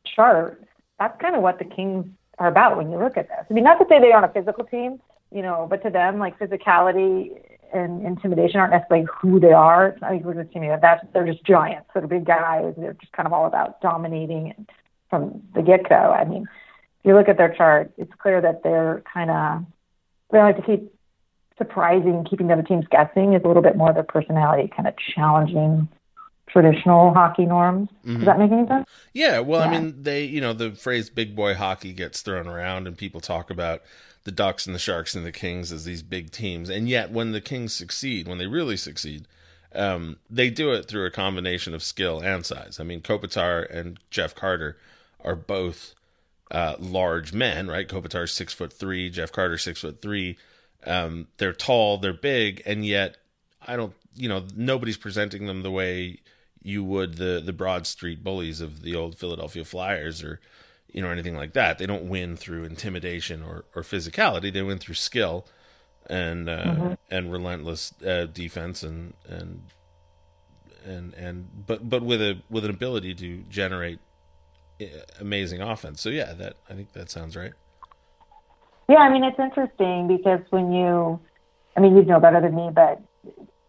chart that's kind of what the Kings are about when you look at this. I mean, not to say they aren't a physical team, you know, but to them, like physicality and intimidation aren't necessarily who they are. I think we're just seeing that they're just giants, of big guys. They're just kind of all about dominating from the get go. I mean, if you look at their chart, it's clear that they're kind of they like to keep surprising, keeping the other teams guessing is a little bit more of their personality, kind of challenging traditional hockey norms. Mm-hmm. Does that make any sense? Yeah, well, yeah. I mean, they, you know, the phrase big boy hockey gets thrown around and people talk about the Ducks and the Sharks and the Kings as these big teams. And yet, when the Kings succeed, when they really succeed, um, they do it through a combination of skill and size. I mean, Kopitar and Jeff Carter are both uh, large men, right? Kopitar's six foot three, Jeff Carter six foot three. Um, they're tall, they're big, and yet I don't, you know, nobody's presenting them the way you would the the Broad Street bullies of the old Philadelphia Flyers or you know anything like that. They don't win through intimidation or or physicality. They win through skill and uh, mm-hmm. and relentless uh, defense and and and and but but with a with an ability to generate amazing offense. So yeah, that I think that sounds right. Yeah, I mean it's interesting because when you, I mean you'd know better than me, but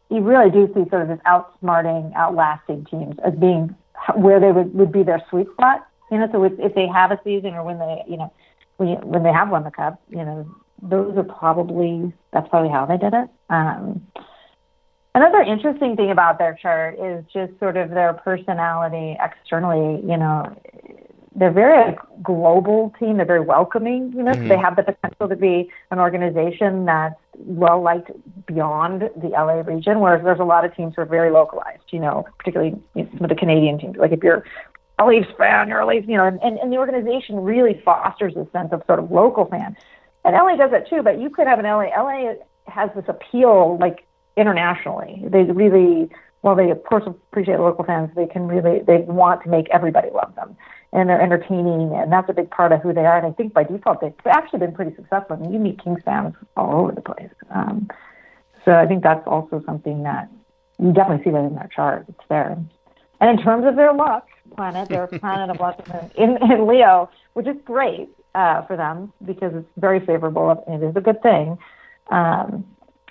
you really do see sort of this outsmarting, outlasting teams as being where they would, would be their sweet spot. You know, so if, if they have a season or when they, you know, when, you, when they have won the cup, you know, those are probably that's probably how they did it. Um, Another interesting thing about their chart is just sort of their personality externally. You know, they're very global team. They're very welcoming. You know, mm-hmm. so they have the potential to be an organization that's well liked beyond the LA region. Whereas there's a lot of teams who are very localized. You know, particularly you know, some of the Canadian teams. Like if you're a Leafs fan, you're a Leafs. You know, and, and, and the organization really fosters a sense of sort of local fan. And LA does that too. But you could have an LA. LA has this appeal like internationally. They really, well, they of course appreciate local fans. They can really, they want to make everybody love them, and they're entertaining, and that's a big part of who they are. And I think by default, they've actually been pretty successful. I mean, you meet Kings fans all over the place. Um, so I think that's also something that you definitely see that in their chart. It's there. And in terms of their luck planet, their planet of luck in, in Leo, which is great uh, for them because it's very favorable and it is a good thing. Um,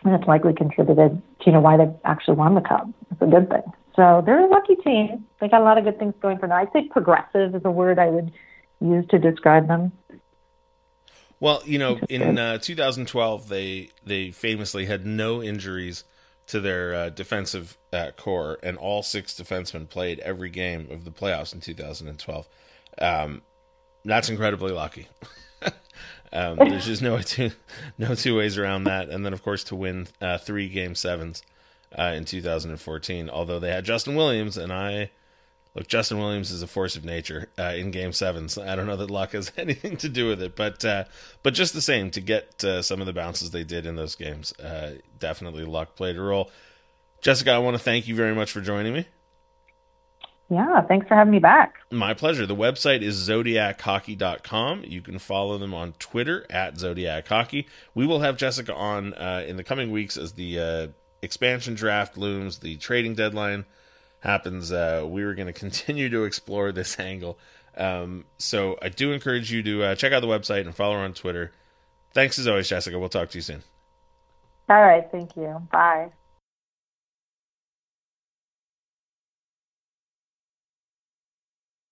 and it's likely contributed to you know why they actually won the cup. It's a good thing. So they're a lucky team. They got a lot of good things going for them. I'd say progressive is a word I would use to describe them. Well, you know, in uh, 2012, they they famously had no injuries to their uh, defensive uh, core, and all six defensemen played every game of the playoffs in 2012. Um, that's incredibly lucky. um, there's just no two no two ways around that. And then, of course, to win uh, three game sevens uh, in 2014, although they had Justin Williams, and I look, Justin Williams is a force of nature uh, in Game Sevens. I don't know that luck has anything to do with it, but uh, but just the same to get uh, some of the bounces they did in those games, uh, definitely luck played a role. Jessica, I want to thank you very much for joining me. Yeah, thanks for having me back. My pleasure. The website is zodiachockey.com. You can follow them on Twitter at Zodiac Hockey. We will have Jessica on uh, in the coming weeks as the uh, expansion draft looms, the trading deadline happens, uh, we are going to continue to explore this angle. Um, so I do encourage you to uh, check out the website and follow her on Twitter. Thanks as always, Jessica. We'll talk to you soon. All right. Thank you. Bye.